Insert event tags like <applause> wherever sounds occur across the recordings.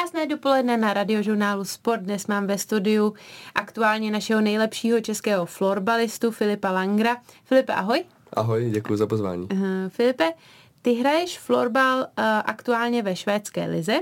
Krásné dopoledne na radiožurnálu Sport. Dnes mám ve studiu aktuálně našeho nejlepšího českého florbalistu Filipa Langra. Filipe, ahoj. Ahoj, děkuji za pozvání. Uh, Filipe, ty hraješ florbal uh, aktuálně ve švédské lize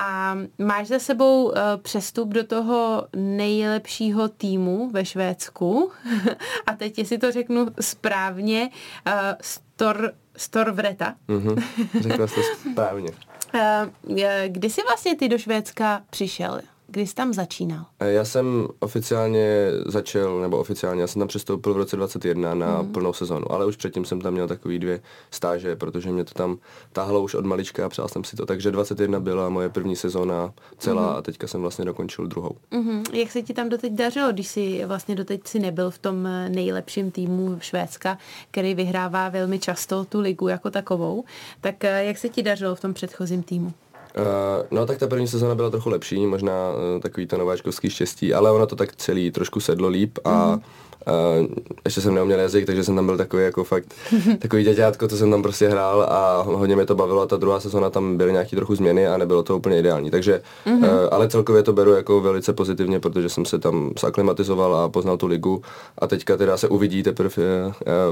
a máš za sebou uh, přestup do toho nejlepšího týmu ve Švédsku. <laughs> a teď, jestli to řeknu správně, uh, Stor, Storvreta. Mm-hmm, <laughs> řekla jsi to správně. Uh, kdy jsi vlastně ty do Švédska přišel? Kdy jsi tam začínal? Eh, já jsem oficiálně začal, nebo oficiálně, já jsem tam přestoupil v roce 21 na mm. plnou sezonu, ale už předtím jsem tam měl takový dvě stáže, protože mě to tam táhlo už od malička a přál jsem si to. Takže 21 byla moje první sezóna celá mm. a teďka jsem vlastně dokončil druhou. Mm. Jak se ti tam doteď dařilo, když jsi vlastně doteď si nebyl v tom eh, nejlepším týmu Švédska, který vyhrává velmi často tu ligu jako takovou, tak eh, jak se ti dařilo v tom předchozím týmu? Uh, no tak ta první sezóna byla trochu lepší, možná uh, takový to nováčkovský štěstí, ale ono to tak celý trošku sedlo líp a mm. Uh, ještě jsem neuměl jazyk, takže jsem tam byl takový jako fakt <laughs> takový děťátko, co jsem tam prostě hrál a hodně mě to bavilo a ta druhá sezona tam byly nějaký trochu změny a nebylo to úplně ideální. Takže, mm-hmm. uh, ale celkově to beru jako velice pozitivně, protože jsem se tam zaklimatizoval a poznal tu ligu a teďka teda se uvidí teprve,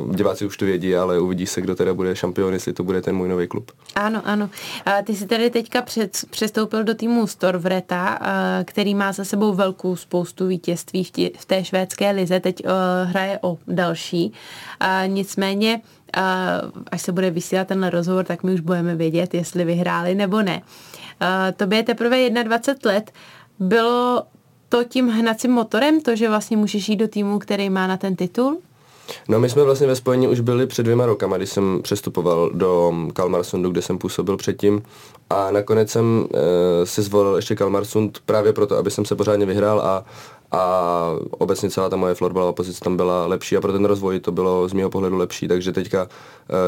uh, diváci už to vědí, ale uvidí se, kdo teda bude šampion, jestli to bude ten můj nový klub. Ano, ano. A ty jsi tady teďka před, přestoupil do týmu Storvreta, který má za sebou velkou spoustu vítězství v, tě, v té švédské lize. Teď hraje o další. A nicméně, až se bude vysílat tenhle rozhovor, tak my už budeme vědět, jestli vyhráli nebo ne. Tobě je teprve 21 let. Bylo to tím hnacím motorem, to, že vlastně můžeš jít do týmu, který má na ten titul? No my jsme vlastně ve spojení už byli před dvěma rokama, když jsem přestupoval do Kalmarsundu, kde jsem působil předtím. A nakonec jsem e, si zvolil ještě Kalmarsund právě proto, aby jsem se pořádně vyhrál a a obecně celá ta moje florbalová pozice tam byla lepší a pro ten rozvoj to bylo z mého pohledu lepší, takže teďka uh,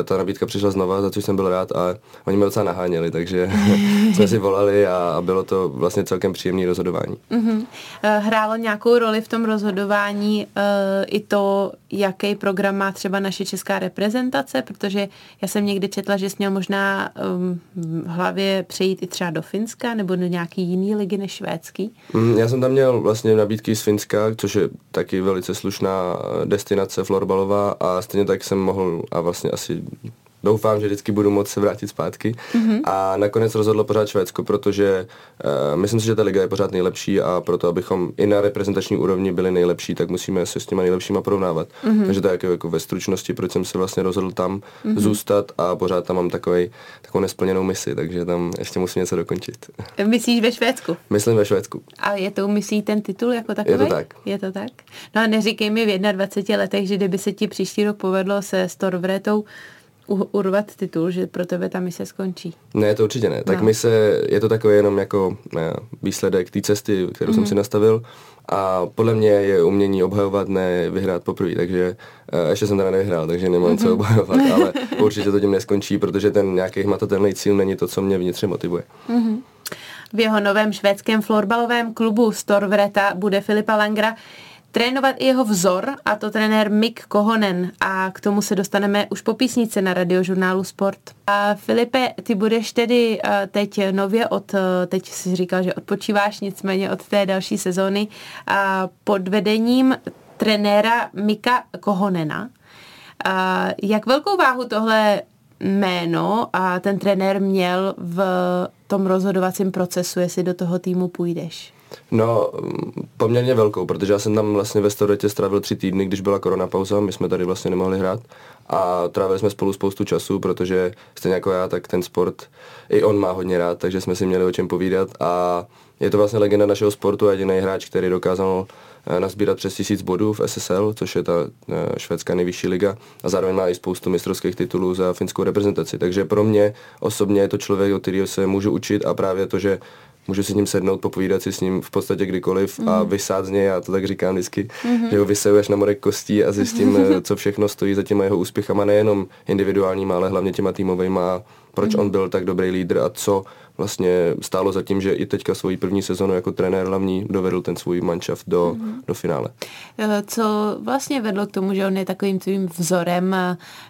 ta nabídka přišla znova, za což jsem byl rád a oni mě docela naháněli, takže <laughs> jsme si volali a, a bylo to vlastně celkem příjemné rozhodování. Uh-huh. Hrálo nějakou roli v tom rozhodování uh, i to, jaký program má třeba naše česká reprezentace, protože já jsem někdy četla, že jsi měl možná um, v hlavě přejít i třeba do Finska nebo do nějaký jiný ligy než švédský. Mm, já jsem tam měl vlastně nabídky z Finska, což je taky velice slušná destinace florbalová a stejně tak jsem mohl a vlastně asi doufám, že vždycky budu moct se vrátit zpátky. Mm-hmm. A nakonec rozhodlo pořád Švédsko, protože uh, myslím si, že ta liga je pořád nejlepší a proto, abychom i na reprezentační úrovni byli nejlepší, tak musíme se s těma nejlepšíma porovnávat. Mm-hmm. Takže to je jako, jako ve stručnosti, proč jsem se vlastně rozhodl tam mm-hmm. zůstat a pořád tam mám takový, takovou nesplněnou misi, takže tam ještě musím něco dokončit. Myslíš ve Švédsku? Myslím ve Švédsku. A je to misí ten titul jako takový? Je to tak. Je to tak? No a neříkej mi v 21 letech, že kdyby se ti příští rok povedlo se Storvretou urvat titul, že pro tebe ta mise skončí. Ne, to určitě ne. Tak no. mise, je to takové jenom jako ne, výsledek té cesty, kterou mm-hmm. jsem mhm. si nastavil a podle mě je umění obhajovat, ne vyhrát poprvé, takže uh, ještě jsem teda nevyhrál, takže nemám mm-hmm. co obhajovat, <laughs> ale určitě to tím neskončí, protože ten nějaký hmatatelný cíl není to, co mě vnitřně motivuje. Mm-hmm. V jeho novém švédském florbalovém klubu Storvreta bude Filipa Langra trénovat i jeho vzor, a to trenér Mick Kohonen. A k tomu se dostaneme už po písnice na radiožurnálu Sport. A Filipe, ty budeš tedy eh, teď nově od, eh, teď si říkal, že odpočíváš, nicméně od té další sezóny a pod vedením trenéra Mika Kohonena. A jak velkou váhu tohle jméno a ten trenér měl v tom rozhodovacím procesu, jestli do toho týmu půjdeš? No, poměrně velkou, protože já jsem tam vlastně ve Storetě strávil tři týdny, když byla korona pauza, my jsme tady vlastně nemohli hrát. A trávili jsme spolu spoustu času, protože stejně jako já, tak ten sport i on má hodně rád, takže jsme si měli o čem povídat. A je to vlastně legenda našeho sportu a jediný hráč, který dokázal eh, nazbírat přes tisíc bodů v SSL, což je ta eh, švédská nejvyšší liga. A zároveň má i spoustu mistrovských titulů za finskou reprezentaci. Takže pro mě osobně je to člověk, od kterého se můžu učit a právě to, že můžu si s ním sednout, popovídat si s ním v podstatě kdykoliv mm. a mhm. vysát z něj, já to tak říkám vždycky, mm-hmm. že ho vyseju až na morek kostí a zjistím, eh, co všechno stojí za těma jeho úspěchama, nejenom individuálníma, ale hlavně těma týmovými proč mm. on byl tak dobrý lídr a co vlastně stálo za tím, že i teďka svoji první sezonu jako trenér hlavní dovedl ten svůj manšaft do, mm. do finále. Eh, co vlastně vedlo k tomu, že on je takovým tvým vzorem?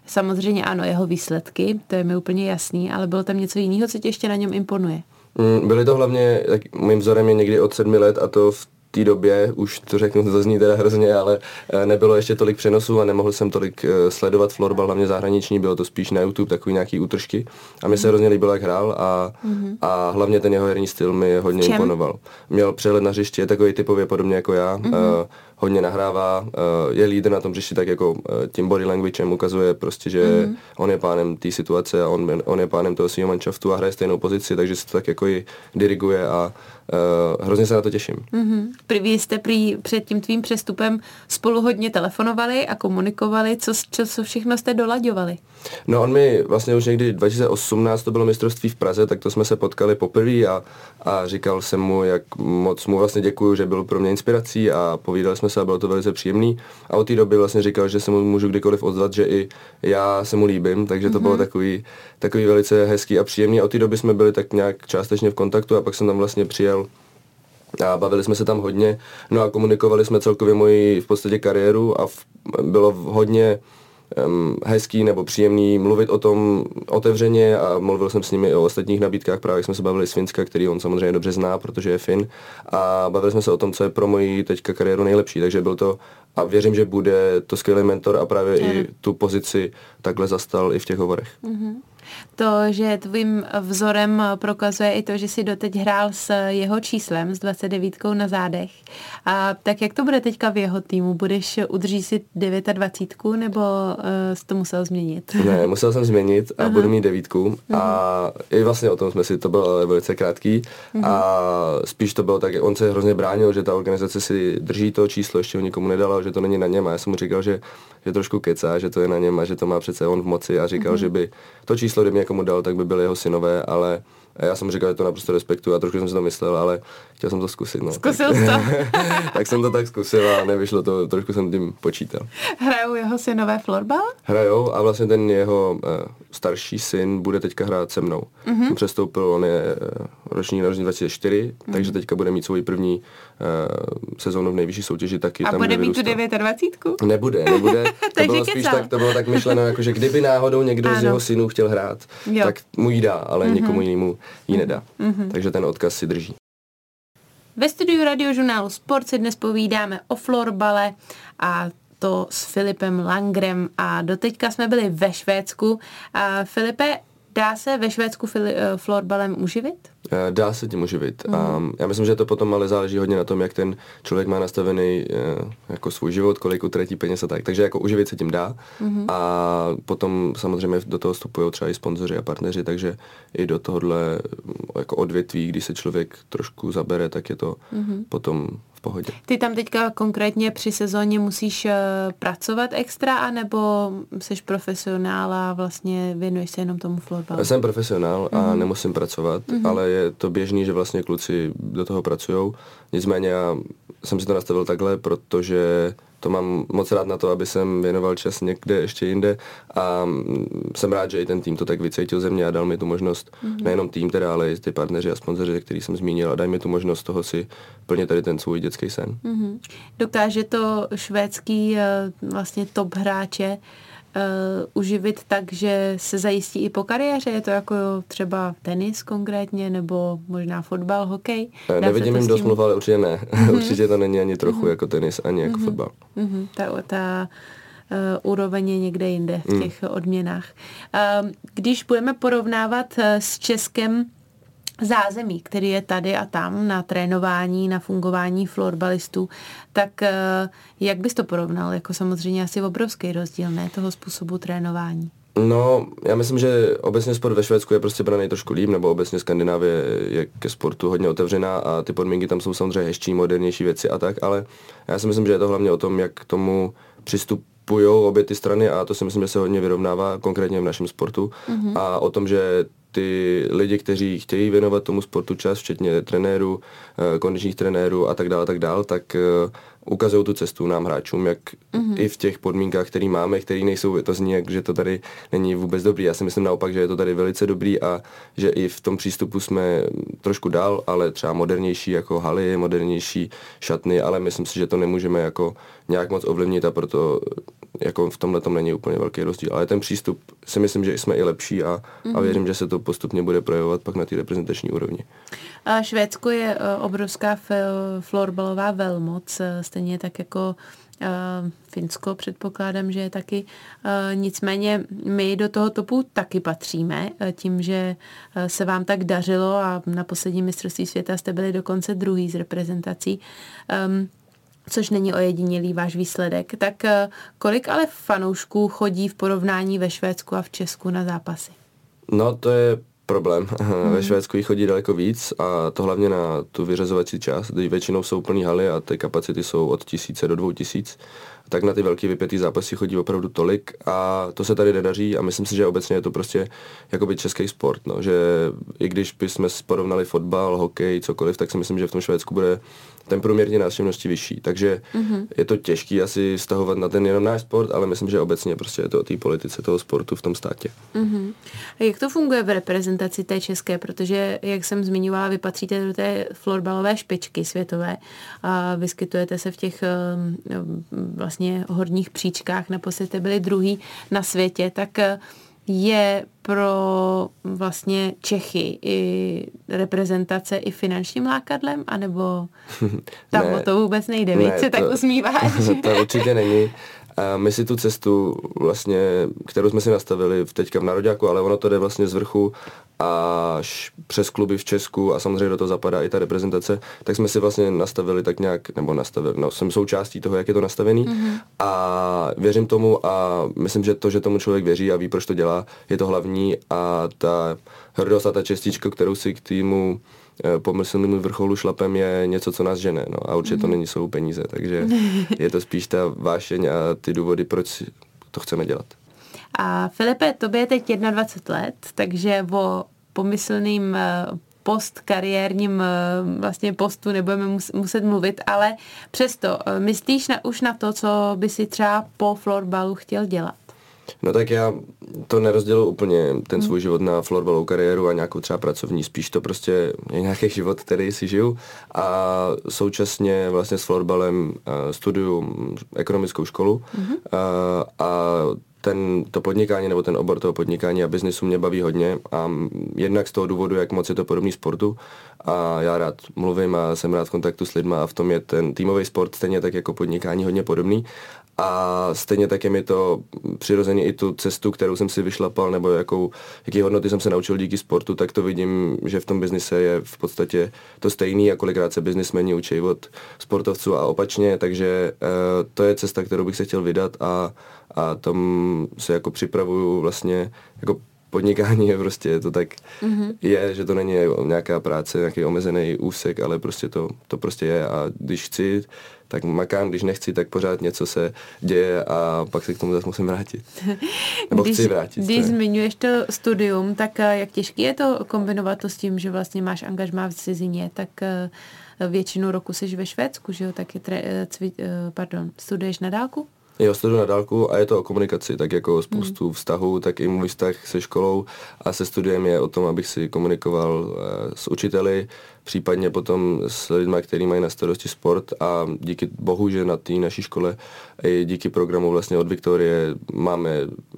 Samozřejmě ano, jeho výsledky, to je mi úplně jasný, ale bylo tam něco jiného, co tě ještě na něm imponuje? Mm, byly to hlavně, tak mým vzorem je někdy od sedmi let a to v té době, už to řeknu, to zní teda hrozně, ale eh, nebylo ještě tolik přenosů a nemohl jsem tolik eh, sledovat florbal, hlavně zahraniční, bylo to spíš na YouTube, takový nějaký útržky. A mi se hrozně líbilo, jak hrál a, mm-hmm. a hlavně ten jeho herní styl mi hodně Čem? imponoval. Měl přehled na hřiště, je takový typově podobně jako já. Mm-hmm. Uh, hodně nahrává, uh, je lídr na tom hřišti, tak jako uh, tím body languagem ukazuje prostě, že mm-hmm. on je pánem té situace a on, on je pánem toho svého manšaftu a hraje stejnou pozici, takže se to tak jako i diriguje a uh, hrozně se na to těším. Mm-hmm. Vy jste prý před tím tvým přestupem spolu hodně telefonovali a komunikovali, co, co, co všechno jste dolaďovali? No on mi vlastně už někdy 2018 to bylo mistrovství v Praze, tak to jsme se potkali poprvé a, a říkal jsem mu, jak moc mu vlastně děkuju, že byl pro mě inspirací a povídali jsme se a bylo to velice příjemný. A od té doby vlastně říkal, že se mu můžu kdykoliv ozvat, že i já se mu líbím, takže to mm-hmm. bylo mhm. takový, takový velice hezký a příjemný. A od té doby jsme byli tak nějak částečně v kontaktu a pak jsem tam vlastně přijel a bavili jsme se tam hodně, no a komunikovali jsme celkově moji v podstatě kariéru a v, bylo hodně um, hezký nebo příjemný mluvit o tom otevřeně a mluvil jsem s nimi o ostatních nabídkách, právě jsme se bavili s Finska, který on samozřejmě dobře zná, protože je Fin a bavili jsme se o tom, co je pro moji teďka kariéru nejlepší, takže byl to a věřím, že bude to skvělý mentor a právě mm. i tu pozici takhle zastal i v těch hovorech. Mm-hmm. To, že tvým vzorem prokazuje i to, že si doteď hrál s jeho číslem, s 29 na zádech. A tak jak to bude teďka v jeho týmu? Budeš udrží si 29 nebo uh, jsi to musel změnit? Ne, musel jsem změnit a uh-huh. budu mít devítku. Uh-huh. A i vlastně o tom jsme si, to bylo velice krátký. Uh-huh. A spíš to bylo tak, on se hrozně bránil, že ta organizace si drží to číslo, ještě ho nikomu nedala, že to není na něm. A já jsem mu říkal, že, že trošku kecá, že to je na něm a že to má přece on v moci a říkal, uh-huh. že by to číslo číslo, kdyby někomu dal, tak by byly jeho synové, ale já jsem říkal, že to naprosto respektuju a trošku jsem si to myslel, ale chtěl jsem to zkusit. No. Zkusil jsi to? <laughs> tak jsem to tak zkusil a nevyšlo to, trošku jsem tím počítal. Hrajou jeho synové florbal? Hrajou a vlastně ten jeho uh, starší syn bude teďka hrát se mnou. Mm-hmm. Přestoupil, on je uh, roční narozený 24, mm-hmm. takže teďka bude mít svůj první uh, sezónu v nejvyšší soutěži taky. A tam bude mít tu 29? Nebude, nebude. <laughs> to bylo spíš tak, to bylo tak myšleno, jako, že kdyby náhodou někdo ano. z jeho synů chtěl hrát, jo. tak mu jí dá, ale mm-hmm. nikomu jinému ji nedá. Mm-hmm. Takže ten odkaz si drží. Ve studiu radiožurnálu Sport si dnes povídáme o florbale a to s Filipem Langrem a doteďka jsme byli ve Švédsku. A Filipe, dá se ve Švédsku fili- eh, florbalem uživit? Eh, dá se tím uživit. Mm. A já myslím, že to potom ale záleží hodně na tom, jak ten člověk má nastavený eh, jako svůj život, kolik utratí peněz a tak. Takže jako uživit se tím dá. Mm. A potom samozřejmě do toho vstupují třeba i sponzoři a partneři, takže i do tohohle jako odvětví, když se člověk trošku zabere, tak je to mm. potom pohodě. Ty tam teďka konkrétně při sezóně musíš uh, pracovat extra, anebo jsi profesionál a vlastně věnuješ se jenom tomu florbalu? Já jsem profesionál a mm-hmm. nemusím pracovat, mm-hmm. ale je to běžný, že vlastně kluci do toho pracují. Nicméně já jsem si to nastavil takhle, protože to mám moc rád na to, aby jsem věnoval čas někde ještě jinde a jsem rád, že i ten tým to tak vycítil ze mě a dal mi tu možnost, mm-hmm. nejenom tým teda, ale i ty partneři a sponzoři, který jsem zmínil a daj mi tu možnost toho si plnit tady ten svůj dětský sen. Mm-hmm. Dokáže to švédský eh, vlastně top hráče uh, uživit tak, že se zajistí i po kariéře? Je to jako třeba tenis konkrétně, nebo možná fotbal, hokej? Dá Nevidím jim dost mluv, ale určitě ne. Mm-hmm. <laughs> určitě to není ani trochu mm-hmm. jako tenis, ani jako mm-hmm. fotbal. Mm-hmm. Ta, ta uh, úroveň je někde jinde v mm. těch mm. odměnách. Uh, když budeme porovnávat s Českem zázemí, který je tady a tam na trénování, na fungování florbalistů, tak eh, jak bys to porovnal? Jako samozřejmě asi obrovský rozdíl, ne, toho způsobu trénování. No, já myslím, že obecně sport ve Švédsku je prostě braný trošku líp, nebo obecně Skandinávie je ke sportu hodně otevřená a ty podmínky tam jsou samozřejmě hezčí, modernější věci a tak, ale já si myslím, že je to hlavně o tom, jak k tomu přistupují obě ty strany a to si myslím, že se hodně vyrovnává konkrétně v našem sportu mm-hmm. a o tom, že ty lidi, kteří chtějí věnovat tomu sportu čas, včetně trenérů, eh, kondičních trenérů a tak dále, tak dále, tak eh, ukazují tu cestu nám hráčům, jak mm-hmm. i v těch podmínkách, které máme, které nejsou, to zní jak, že to tady není vůbec dobrý. Já si myslím naopak, že je to tady velice dobrý a že i v tom přístupu jsme trošku dál, ale třeba modernější jako haly, modernější šatny, ale myslím si, že to nemůžeme jako nějak moc ovlivnit a proto jako v tomhle tom není úplně velký rozdíl. Ale ten přístup si myslím, že jsme i lepší a, mm-hmm. a mhm. věřím, že se to postupně bude projevovat pak na té reprezentační úrovni. A Švédsko je obrovská florbalová velmoc, stejně tak jako Uh, Finsko předpokládám, že je taky. Uh, nicméně my do toho topu taky patříme, uh, tím, že se vám tak dařilo a na poslední mistrovství světa jste byli dokonce druhý z reprezentací. Což není ojedinělý váš výsledek, tak kolik ale fanoušků chodí v porovnání ve Švédsku a v Česku na zápasy? No to je problém. Hmm. <laughs> Ve Švédsku jich chodí daleko víc a to hlavně na tu vyřazovací část, kdy většinou jsou plný haly a ty kapacity jsou od tisíce do dvou tisíc tak na ty velký vypětý zápasy chodí opravdu tolik a to se tady nedaří a myslím si, že obecně je to prostě jakoby český sport, no, že i když bychom porovnali fotbal, hokej, cokoliv, tak si myslím, že v tom Švédsku bude ten průměrně návštěvnosti vyšší, takže mm-hmm. je to těžký asi stahovat na ten jenom náš sport, ale myslím, že obecně prostě je to o té politice toho sportu v tom státě. Mm-hmm. A jak to funguje v reprezentaci té české, protože jak jsem zmiňovala, vy patříte do té florbalové špičky světové a vyskytujete se v těch vlastně horních příčkách, naposledy byli druhý na světě, tak je pro vlastně Čechy i reprezentace i finančním lákadlem, anebo <laughs> tam ne, o to vůbec nejde, ne, se to, tak usmíváš? <laughs> to určitě není. A my si tu cestu vlastně, kterou jsme si nastavili v teďka v Narodáku, ale ono to jde vlastně z vrchu až přes kluby v Česku a samozřejmě do toho zapadá i ta reprezentace, tak jsme si vlastně nastavili tak nějak, nebo nastavili, no jsem součástí toho, jak je to nastavený mm-hmm. a věřím tomu a myslím, že to, že tomu člověk věří a ví, proč to dělá, je to hlavní a ta hrdost a ta čestička, kterou si k týmu Eh, pomyslným vrcholu šlapem je něco, co nás žene. No, a určitě to mhm. není jsou peníze, takže <laughs> je to spíš ta vášeň a ty důvody, proč to chceme dělat. A Filipe, tobě je teď 21 let, takže o pomyslným eh, postkariérním eh, vlastně postu nebudeme muset mluvit, ale přesto myslíš na, už na to, co by si třeba po florbalu chtěl dělat? No tak já to nerozdělu úplně ten svůj život na florbalovou kariéru a nějakou třeba pracovní, spíš to prostě je nějaký život, který si žiju. A současně vlastně s florbalem uh, studuju ekonomickou školu mm-hmm. a, a ten, to podnikání nebo ten obor toho podnikání a biznisu mě baví hodně. A jednak z toho důvodu, jak moc je to podobný sportu. A já rád mluvím a jsem rád v kontaktu s lidma a v tom je ten týmový sport stejně tak jako podnikání hodně podobný a stejně tak je mi to přirozeně i tu cestu, kterou jsem si vyšlapal, nebo jakou, jaký hodnoty jsem se naučil díky sportu, tak to vidím, že v tom biznise je v podstatě to stejný a kolikrát se biznismeni učí od sportovců a opačně, takže uh, to je cesta, kterou bych se chtěl vydat a, a tom se jako připravuju vlastně jako podnikání je prostě, to tak mm-hmm. je, že to není nějaká práce, nějaký omezený úsek, ale prostě to, to prostě je a když chci, tak makám, když nechci, tak pořád něco se děje a pak se k tomu zase musím vrátit. <laughs> Nebo když, chci vrátit. Když zmiňuješ to studium, tak eh, jak těžké je to kombinovat to s tím, že vlastně máš angažmá v cizině, tak eh, většinu roku jsi ve Švédsku, že jo, tak je tre, eh, cvi, pardon, studuješ na dálku? Jo, studuju na dálku a je to o komunikaci, tak jako spoustu hmm. vztahů, tak i můj vztah se školou a se studiem je o tom, abych si komunikoval s učiteli, případně potom s lidmi, kteří mají na starosti sport a díky bohu, že na té naší škole i díky programu vlastně od Viktorie máme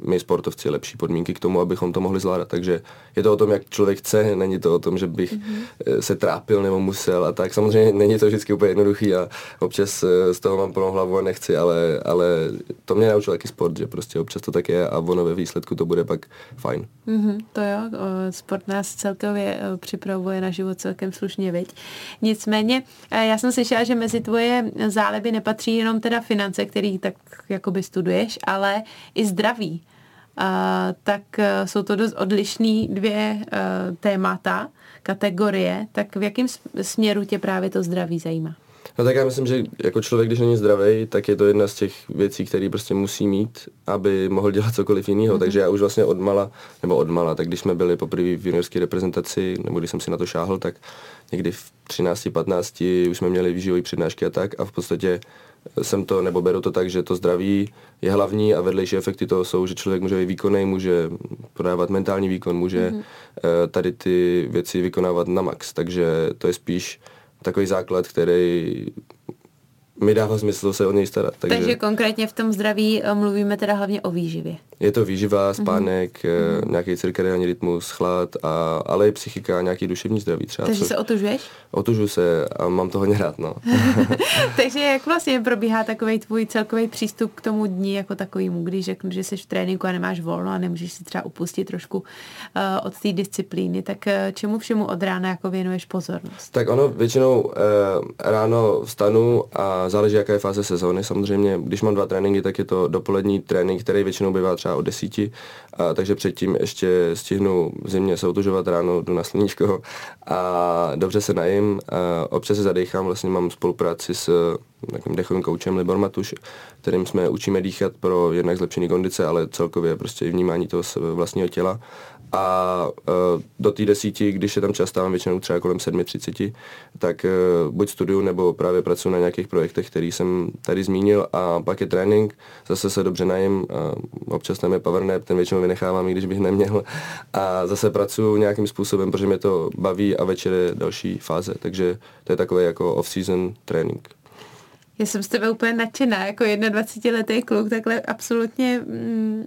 my sportovci lepší podmínky k tomu, abychom to mohli zvládat. Takže je to o tom, jak člověk chce, není to o tom, že bych mm-hmm. se trápil nebo musel a tak. Samozřejmě není to vždycky úplně jednoduchý a občas eh, z toho mám plnou hlavu a nechci, ale, ale to mě naučil taky sport, že prostě občas to tak je a ono ve výsledku to bude pak fajn. Mm-hmm, to jo, sport nás celkově eh, připravuje na život celkem slušně slušně, viď? Nicméně, eh, já jsem slyšela, že mezi tvoje záliby nepatří jenom teda finance, který tak jakoby studuješ, ale i zdraví. Uh, tak uh, jsou to dost odlišné dvě uh, témata, kategorie, tak v jakém směru tě právě to zdraví zajímá? No tak já myslím, že jako člověk, když není zdravý, tak je to jedna z těch věcí, které prostě musí mít, aby mohl dělat cokoliv jiného. Mm-hmm. Takže já už vlastně odmala, nebo odmala, tak když jsme byli poprvé v juniorské reprezentaci, nebo když jsem si na to šáhl, tak někdy v 13, 15 už jsme měli výživové přednášky a tak a v podstatě jsem to, nebo beru to tak, že to zdraví je hlavní a vedlejší efekty toho jsou, že člověk může být výkonný, může podávat mentální výkon, může mm-hmm. tady ty věci vykonávat na max, takže to je spíš takový základ, který mi dává smysl se o něj starat. Takže, takže konkrétně v tom zdraví eh, mluvíme teda hlavně o výživě. Je to výživa, spánek, mm-hmm. nějaký cirkadiální rytmus, chlad, a, ale i psychika, nějaký duševní zdraví třeba. Takže co... se otužuješ? Otužu se a mám to hodně rád, no. <laughs> <laughs> takže jak vlastně probíhá takový tvůj celkový přístup k tomu dní jako takovýmu, když řeknu, že jsi v tréninku a nemáš volno a nemůžeš si třeba upustit trošku uh, od té disciplíny, tak uh, čemu všemu od rána jako věnuješ pozornost? Tak ono většinou uh, ráno vstanu a záleží, jaká je fáze sezóny. Samozřejmě, když mám dva tréninky, tak je to dopolední trénink, který většinou bývá třeba od desíti, a, takže předtím ještě stihnu v zimě soutužovat ráno, jdu na sluníčko a dobře se najím. A občas se zadechám, vlastně mám spolupráci s takovým dechovým koučem Libor Matuš, kterým jsme učíme dýchat pro jednak zlepšení kondice, ale celkově prostě i vnímání toho vlastního těla a uh, do té desíti, když je tam čas, stávám většinou třeba kolem 7.30, tak uh, buď studiu nebo právě pracuji na nějakých projektech, který jsem tady zmínil a pak je trénink, zase se dobře najím, občas tam je power nap, ten většinou vynechávám, i když bych neměl a zase pracuji nějakým způsobem, protože mě to baví a večer je další fáze, takže to je takový jako off-season trénink. Já jsem z tebe úplně nadšená, jako 21-letý kluk, takhle absolutně mm,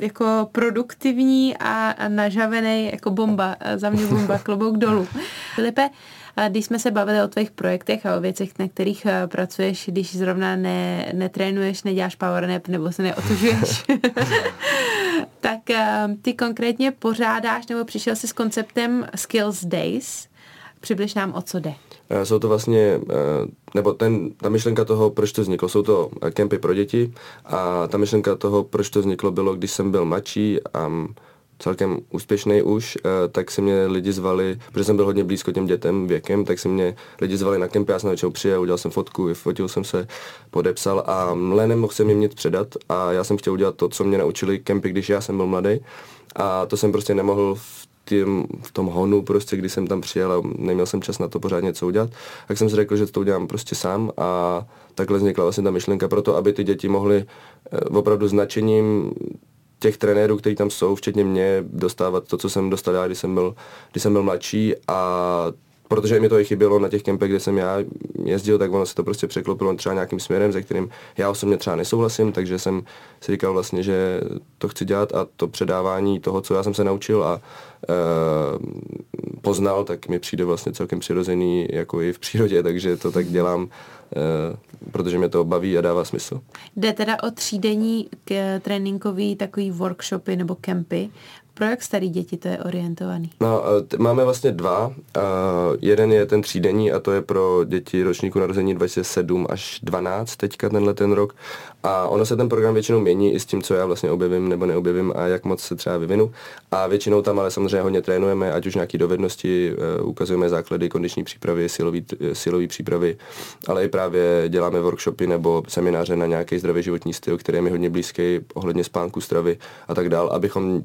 jako produktivní a, a nažavený jako bomba, za mě bomba, <laughs> klobouk dolů. Filipe, když jsme se bavili o tvých projektech a o věcech, na kterých eh, pracuješ, když zrovna ne, netrénuješ, neděláš power nap nebo se neotužuješ, <laughs> tak eh, ty konkrétně pořádáš nebo přišel jsi s konceptem Skills Days. Přibliž nám, o co jde. Eh, jsou to vlastně, nebo ten, ta myšlenka toho, proč to vzniklo, jsou to kempy pro děti a ta myšlenka toho, proč to vzniklo, bylo, když jsem byl mladší a celkem úspěšný už, eh, tak se mě lidi zvali, protože jsem byl hodně blízko těm dětem věkem, tak se mě lidi zvali na kempy, já jsem většinou přijel, udělal jsem fotku, fotil jsem se, podepsal a mle nemohl jsem jim nic předat a já jsem chtěl udělat to, co mě naučili kempy, když já jsem byl mladý. A to jsem prostě nemohl v tím, v tom honu prostě, kdy jsem tam přijel a neměl jsem čas na to pořád něco udělat, tak jsem si řekl, že to udělám prostě sám a takhle vznikla vlastně ta myšlenka pro to, aby ty děti mohly eh, opravdu značením těch trenérů, kteří tam jsou, včetně mě, dostávat to, co jsem dostal já, když jsem byl, když jsem byl mladší. A protože mi to i chybělo na těch kempech, kde jsem já jezdil, tak ono se to prostě překlopilo třeba nějakým směrem, se kterým já osobně třeba nesouhlasím, takže jsem si říkal vlastně, že to chci dělat a to předávání toho, co já jsem se naučil a e, poznal, tak mi přijde vlastně celkem přirozený jako i v přírodě, <laughs> takže to tak dělám, e, protože mě to baví a dává smysl. Jde teda o třídenní k, tréninkový takový workshopy nebo kempy. Pro jak starý děti to je orientovaný? No, t- máme vlastně dva. Uh, jeden je ten třídenní a to je pro děti ročníku narození 27 až 12 teďka tenhle ten rok. A ono se ten program většinou mění i s tím, co já vlastně objevím nebo neobjevím a jak moc se třeba vyvinu. A většinou tam ale samozřejmě hodně trénujeme, ať už nějaké dovednosti, uh, ukazujeme základy kondiční přípravy, silový, silový přípravy, ale i právě děláme workshopy nebo semináře na nějaký zdravý životní styl, který je mi hodně blízký ohledně spánku, stravy a tak dál, abychom uh,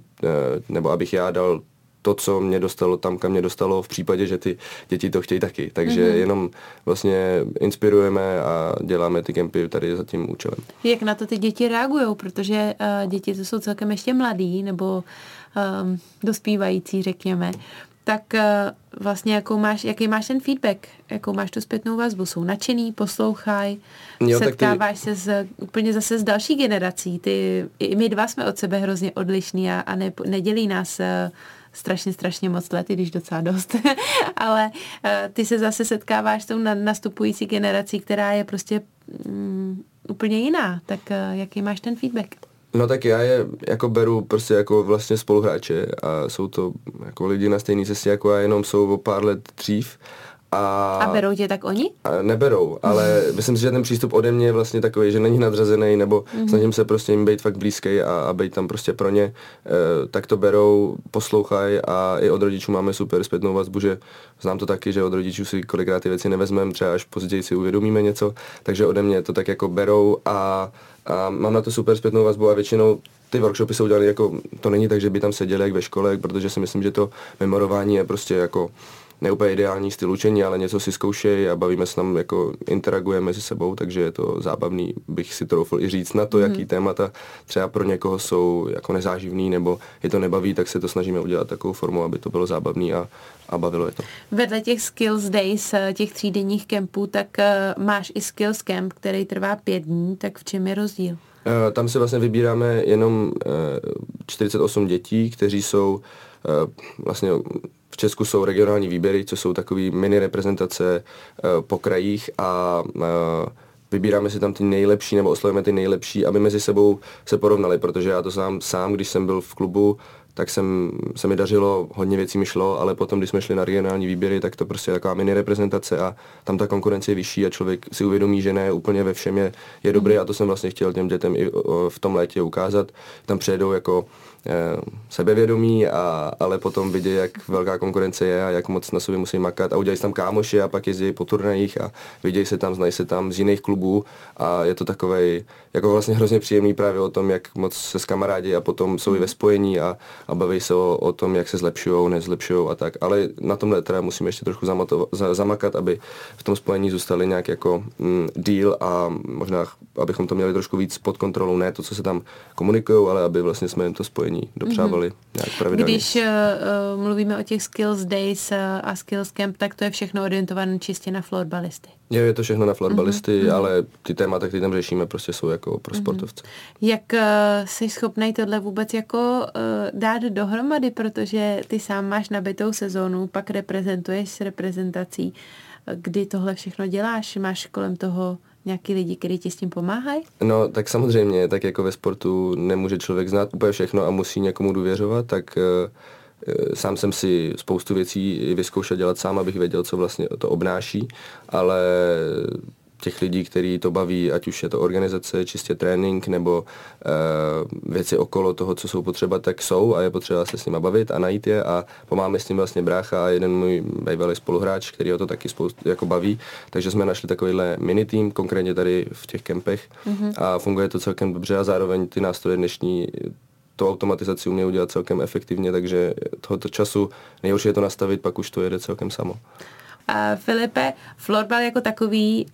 nebo abych já dal to, co mě dostalo tam, kam mě dostalo v případě, že ty děti to chtějí taky. Takže mm-hmm. jenom vlastně inspirujeme a děláme ty kempy tady za tím účelem. Jak na to ty děti reagují, protože uh, děti to jsou celkem ještě mladí nebo um, dospívající, řekněme tak uh, vlastně jakou máš, jaký máš ten feedback, jakou máš tu zpětnou vazbu. Jsou nadšený, poslouchají, setkáváš ty... se s, úplně zase s další generací. Ty, I my dva jsme od sebe hrozně odlišní a, a ne, nedělí nás uh, strašně, strašně moc let, i když docela dost. <laughs> Ale uh, ty se zase setkáváš s tou nastupující generací, která je prostě um, úplně jiná. Tak uh, jaký máš ten feedback? No tak já je jako beru prostě jako vlastně spoluhráče a jsou to jako lidi na stejné cestě jako já, jenom jsou o pár let dřív. A, a berou tě tak oni? A neberou, ale myslím si, že ten přístup ode mě je vlastně takový, že není nadřazený, nebo mm-hmm. snažím se prostě jim být fakt blízký a, a být tam prostě pro ně. E, tak to berou, poslouchají a i od rodičů máme super zpětnou vazbu, že znám to taky, že od rodičů si kolikrát ty věci nevezmeme, třeba až později si uvědomíme něco, takže ode mě to tak jako berou a a mám na to super zpětnou vazbu a většinou ty workshopy jsou dělané jako, to není tak, že by tam seděli jak ve škole, protože si myslím, že to memorování je prostě jako neúplně ideální styl učení, ale něco si zkoušejí a bavíme se tam, jako interagujeme mezi sebou, takže je to zábavný, bych si troufl i říct na to, mm. jaký témata třeba pro někoho jsou jako nezáživný nebo je to nebaví, tak se to snažíme udělat takovou formu, aby to bylo zábavný a, a bavilo je to. Vedle těch Skills Days, eh, těch třídenních kempů, tak uh, máš i Skills Camp, který trvá pět dní, tak v čem je rozdíl? Uh, tam si vlastně vybíráme jenom uh, 48 dětí, kteří jsou vlastně v Česku jsou regionální výběry, co jsou takové mini reprezentace uh, po krajích a uh, vybíráme si tam ty nejlepší nebo oslovíme ty nejlepší, aby mezi sebou se porovnali, protože já to sám, sám když jsem byl v klubu, tak jsem, se mi dařilo, hodně věcí mi šlo, ale potom, když jsme šli na regionální výběry, tak to prostě je taková mini reprezentace a tam ta konkurence je vyšší a člověk si uvědomí, že ne úplně ve všem je, je dobrý a to jsem vlastně chtěl těm dětem i v tom létě ukázat. Tam přijedou jako Eh, sebevědomí, a, ale potom vidí, jak velká konkurence je a jak moc na sobě musí makat. A udělají tam kámoši a pak jezdí po turnajích a vidějí se tam, znají se tam z jiných klubů. A je to takový jako vlastně hrozně příjemný právě o tom, jak moc se s kamarádi a potom jsou i ve spojení a, a baví se o, o tom, jak se zlepšují, nezlepšují a tak. Ale na tomhle teda musíme ještě trošku zamatovat, za, zamakat, aby v tom spojení zůstali nějak jako mm, deal a možná, abychom to měli trošku víc pod kontrolou, ne to, co se tam komunikují, ale aby vlastně jsme jim to spojení dopřávali mm-hmm. nějak pravidelně. Když uh, mluvíme o těch Skills Days a Skills Camp, tak to je všechno orientované čistě na florbalisty. Je, je to všechno na florbalisty, mm-hmm. ale ty témata, které tam řešíme, prostě jsou jako pro mhm. sportovce. Mm-hmm. Jak uh, jsi schopný tohle vůbec jako uh, dát dohromady, protože ty sám máš nabitou sezónu, pak reprezentuješ s reprezentací. Kdy tohle všechno děláš? Máš kolem toho nějaký lidi, kteří ti s tím pomáhají? No, tak samozřejmě, tak jako ve sportu nemůže člověk znát úplně všechno a musí někomu důvěřovat, tak uh, sám jsem si spoustu věcí vyzkoušel dělat sám, abych věděl, co vlastně to obnáší, ale těch lidí, který to baví, ať už je to organizace, čistě trénink nebo uh, věci okolo toho, co jsou potřeba, tak jsou a je potřeba se s nimi bavit a najít je a pomáháme s tím vlastně brácha a jeden můj bývalý spoluhráč, který ho to taky spoustu jako baví, takže jsme našli takovýhle mini tým, konkrétně tady v těch kempech mm-hmm. a funguje to celkem dobře a zároveň ty nástroje dnešní tu automatizaci umí udělat celkem efektivně, takže tohoto času nejhorší je to nastavit, pak už to jede celkem samo. Filipe, florbal jako takový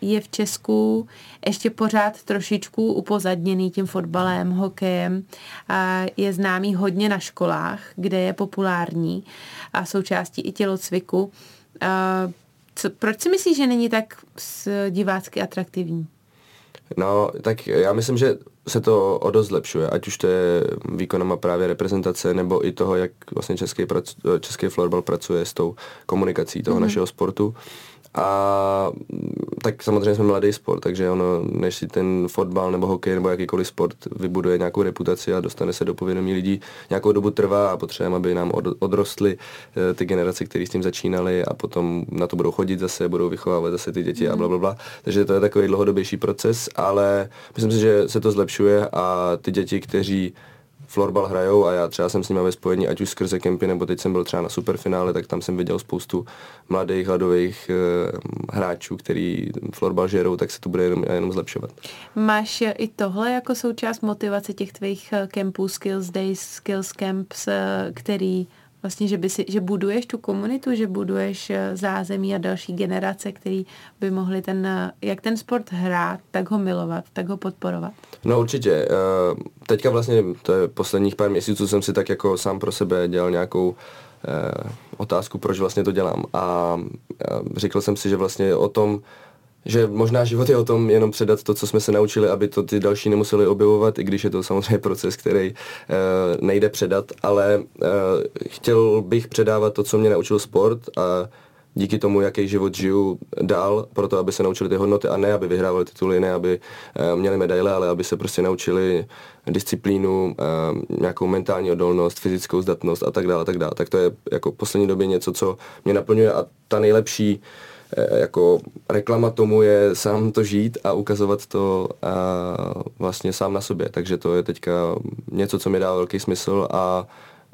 je v Česku ještě pořád trošičku upozadněný tím fotbalem, hokejem. Je známý hodně na školách, kde je populární a součástí i tělocviku. Co, proč si myslíš, že není tak divácky atraktivní? No, tak já myslím, že se to o dost zlepšuje, ať už to je výkonama právě reprezentace, nebo i toho, jak vlastně český, prac, český florbal pracuje s tou komunikací toho mm-hmm. našeho sportu. A tak samozřejmě jsme mladý sport, takže ono, než si ten fotbal nebo hokej nebo jakýkoliv sport vybuduje nějakou reputaci a dostane se do povědomí lidí, nějakou dobu trvá a potřebujeme, aby nám od, odrostly eh, ty generace, které s tím začínaly a potom na to budou chodit zase, budou vychovávat zase ty děti mm. a bla, bla, bla. Takže to je takový dlouhodobější proces, ale myslím si, že se to zlepšuje a ty děti, kteří florbal hrajou a já třeba jsem s nimi ve spojení, ať už skrze kempy, nebo teď jsem byl třeba na superfinále, tak tam jsem viděl spoustu mladých, hladových e, hráčů, který florbal žerou, tak se to bude jenom, jenom zlepšovat. Máš i tohle jako součást motivace těch tvých eh, kempů, Skills Days, Skills Camps, eh, který vlastně, že, by si, že buduješ tu komunitu, že buduješ eh, zázemí a další generace, který by mohli ten, eh, jak ten sport hrát, tak ho milovat, tak ho podporovat. No určitě. Eh, teďka vlastně, to je posledních pár měsíců, jsem si tak jako sám pro sebe dělal nějakou otázku, proč vlastně to dělám. A řekl jsem si, že vlastně o tom, že možná život je o tom jenom předat to, co jsme se naučili, aby to ty další nemuseli objevovat, i když je to samozřejmě proces, který uh, nejde předat, ale uh, chtěl bych předávat to, co mě naučil sport a díky tomu, jaký život žiju dál, proto aby se naučili ty hodnoty a ne, aby vyhrávali tituly, ne, aby uh, měli medaile, ale aby se prostě naučili disciplínu, uh, nějakou mentální odolnost, fyzickou zdatnost a tak dále, tak dále. Tak to je jako poslední době něco, co mě naplňuje a ta nejlepší jako reklama tomu je sám to žít a ukazovat to a vlastně sám na sobě. Takže to je teďka něco, co mi dá velký smysl a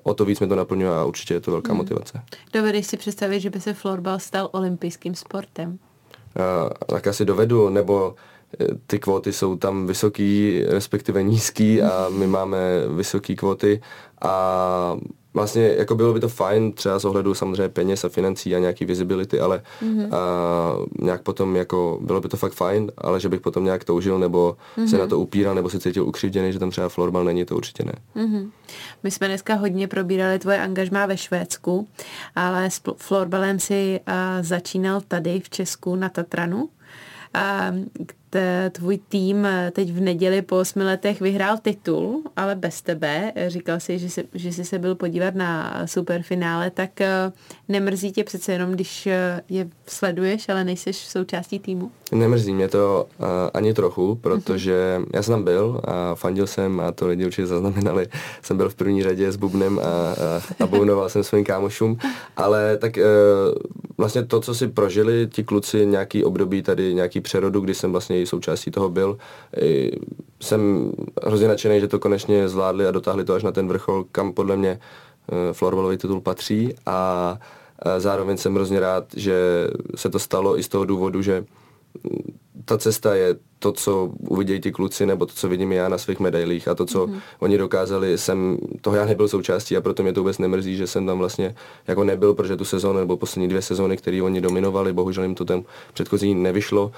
o to víc mi to naplňuje a určitě je to velká hmm. motivace. Dovedeš si představit, že by se florbal stal olympijským sportem? A, tak asi dovedu, nebo eh, ty kvóty jsou tam vysoký, respektive nízký a my máme vysoký kvóty a vlastně jako bylo by to fajn, třeba z ohledu samozřejmě peněz a financí a nějaký visibility, ale mm-hmm. a, nějak potom jako bylo by to fakt fajn, ale že bych potom nějak toužil nebo mm-hmm. se na to upíral nebo se cítil ukřivděný, že tam třeba florbal není, to určitě ne. Mm-hmm. My jsme dneska hodně probírali tvoje angažmá ve Švédsku, ale s florbalem si uh, začínal tady v Česku na Tatranu. Uh, tvůj tým teď v neděli po osmi letech vyhrál titul, ale bez tebe. Říkal si, že, jsi, že jsi se byl podívat na superfinále, tak eh, nemrzí tě přece jenom, když eh, je sleduješ, ale nejseš součástí týmu? Nemrzí mě to uh, ani trochu, protože uh-huh. já jsem tam byl a fandil jsem a to lidi určitě zaznamenali. Jsem byl v první řadě s bubnem a, a, a bounoval jsem svým kámošům, ale tak uh, vlastně to, co si prožili ti kluci nějaký období tady, nějaký přerodu, kdy jsem vlastně součástí toho byl. I jsem hrozně nadšený, že to konečně zvládli a dotáhli to až na ten vrchol, kam podle mě uh, florbalový titul patří a zároveň jsem hrozně rád, že se to stalo i z toho důvodu, že ta cesta je to, co uvidějí ti kluci, nebo to, co vidím já na svých medailích a to, co mm-hmm. oni dokázali, jsem, toho já nebyl součástí a proto mě to vůbec nemrzí, že jsem tam vlastně jako nebyl, protože tu sezónu nebo poslední dvě sezóny, které oni dominovali, bohužel jim to ten předchozí nevyšlo,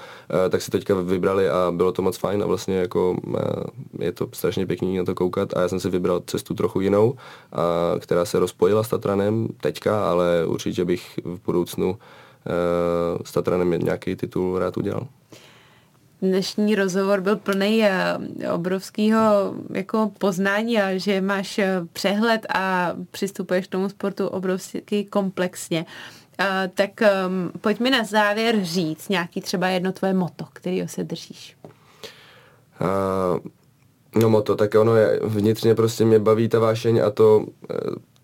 eh, tak si teďka vybrali a bylo to moc fajn a vlastně jako eh, je to strašně pěkný na to koukat a já jsem si vybral cestu trochu jinou, a, která se rozpojila s Tatranem teďka, ale určitě bych v budoucnu s Tatranem nějaký titul rád udělal. Dnešní rozhovor byl plný eh, obrovského jako poznání a že máš eh, přehled a přistupuješ k tomu sportu obrovsky komplexně. Tak um, pojď mi na závěr říct nějaký třeba jedno tvoje moto, kterýho se držíš. Uh, no moto, tak ono je, vnitřně prostě mě baví ta vášeň a to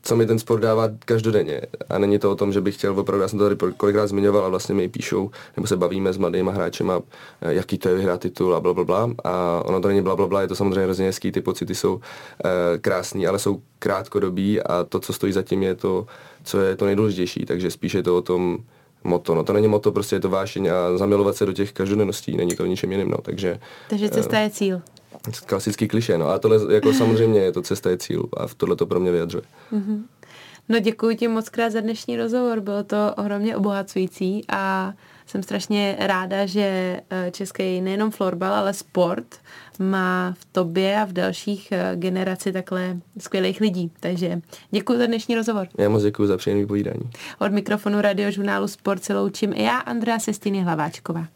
co mi ten sport dává každodenně. A není to o tom, že bych chtěl opravdu, já jsem to tady kolikrát zmiňoval a vlastně mi i píšou, nebo se bavíme s mladými hráčema, eh, jaký to je vyhrát titul a bla, bla, bla. A ono to není bla, bla, bla, je to samozřejmě hrozně hezký, ty pocity jsou e, krásný, ale jsou krátkodobí a to, co stojí zatím, je to, co je to nejdůležitější. Takže spíše je to o tom, moto. No to není moto, prostě je to vášeň a zamilovat se do těch každodenností, není to o ničem jiným. No. Takže, Takže cesta je cíl klasický kliše, no a tohle jako samozřejmě je to cesta je cíl a v tohle to pro mě vyjadřuje. Mm-hmm. No děkuji ti moc krát za dnešní rozhovor, bylo to ohromně obohacující a jsem strašně ráda, že eh, český nejenom florbal, ale sport má v tobě a v dalších eh, generaci takhle skvělých lidí. Takže děkuji za dnešní rozhovor. Já moc děkuji za příjemné povídání. Od mikrofonu radiožurnálu Sport se loučím i já, Andrea Sestiny Hlaváčková.